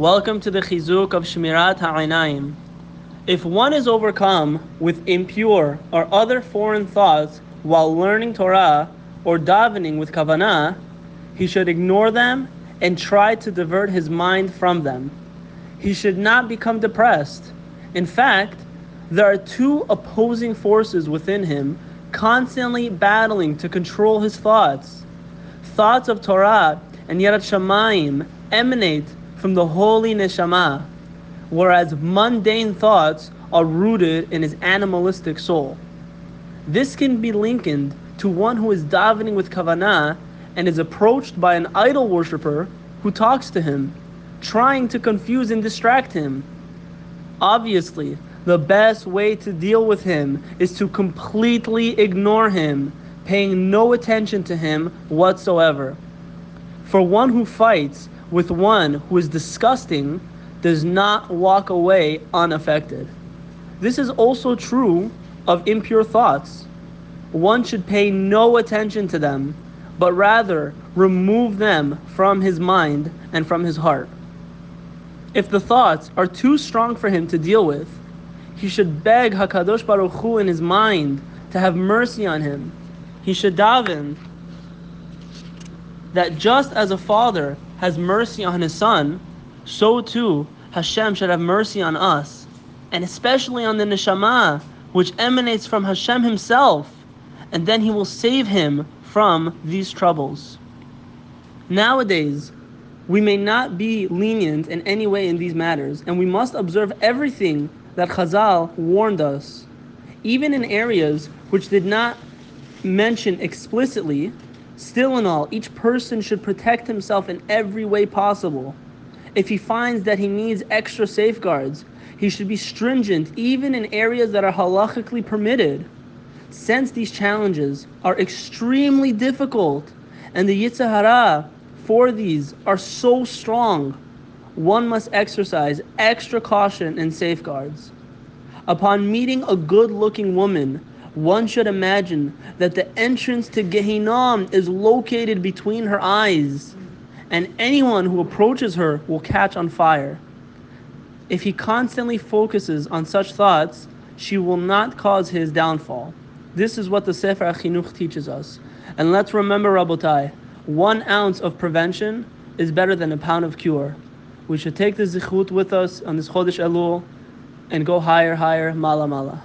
Welcome to the Chizuk of Shmirat Ha'einayim. If one is overcome with impure or other foreign thoughts while learning Torah or davening with kavanah, he should ignore them and try to divert his mind from them. He should not become depressed. In fact, there are two opposing forces within him constantly battling to control his thoughts. Thoughts of Torah and Yirat Shamayim emanate from the holy neshama, whereas mundane thoughts are rooted in his animalistic soul. This can be likened to one who is davening with kavanah and is approached by an idol worshiper who talks to him, trying to confuse and distract him. Obviously, the best way to deal with him is to completely ignore him, paying no attention to him whatsoever. For one who fights with one who is disgusting does not walk away unaffected. This is also true of impure thoughts. One should pay no attention to them, but rather remove them from his mind and from his heart. If the thoughts are too strong for him to deal with, he should beg Hakadosh Baruch Hu in his mind to have mercy on him. He should daven that just as a father has mercy on his son, so too Hashem should have mercy on us, and especially on the neshama, which emanates from Hashem Himself, and then He will save him from these troubles. Nowadays, we may not be lenient in any way in these matters, and we must observe everything that Chazal warned us, even in areas which did not mention explicitly Still in all, each person should protect himself in every way possible. If he finds that he needs extra safeguards, he should be stringent even in areas that are halachically permitted. Since these challenges are extremely difficult and the Yetzer Hara for these are so strong, one must exercise extra caution and safeguards. Upon meeting a good looking woman, one should imagine that the entrance to Gehinnom is located between her eyes, and anyone who approaches her will catch on fire. If he constantly focuses on such thoughts, she will not cause his downfall. This is what the Sefer HaChinuch teaches us. And let's remember, Rabotai, one ounce of prevention is better than a pound of cure. We should take the zichut with us on this Chodesh Elul and go higher, higher, mala, mala.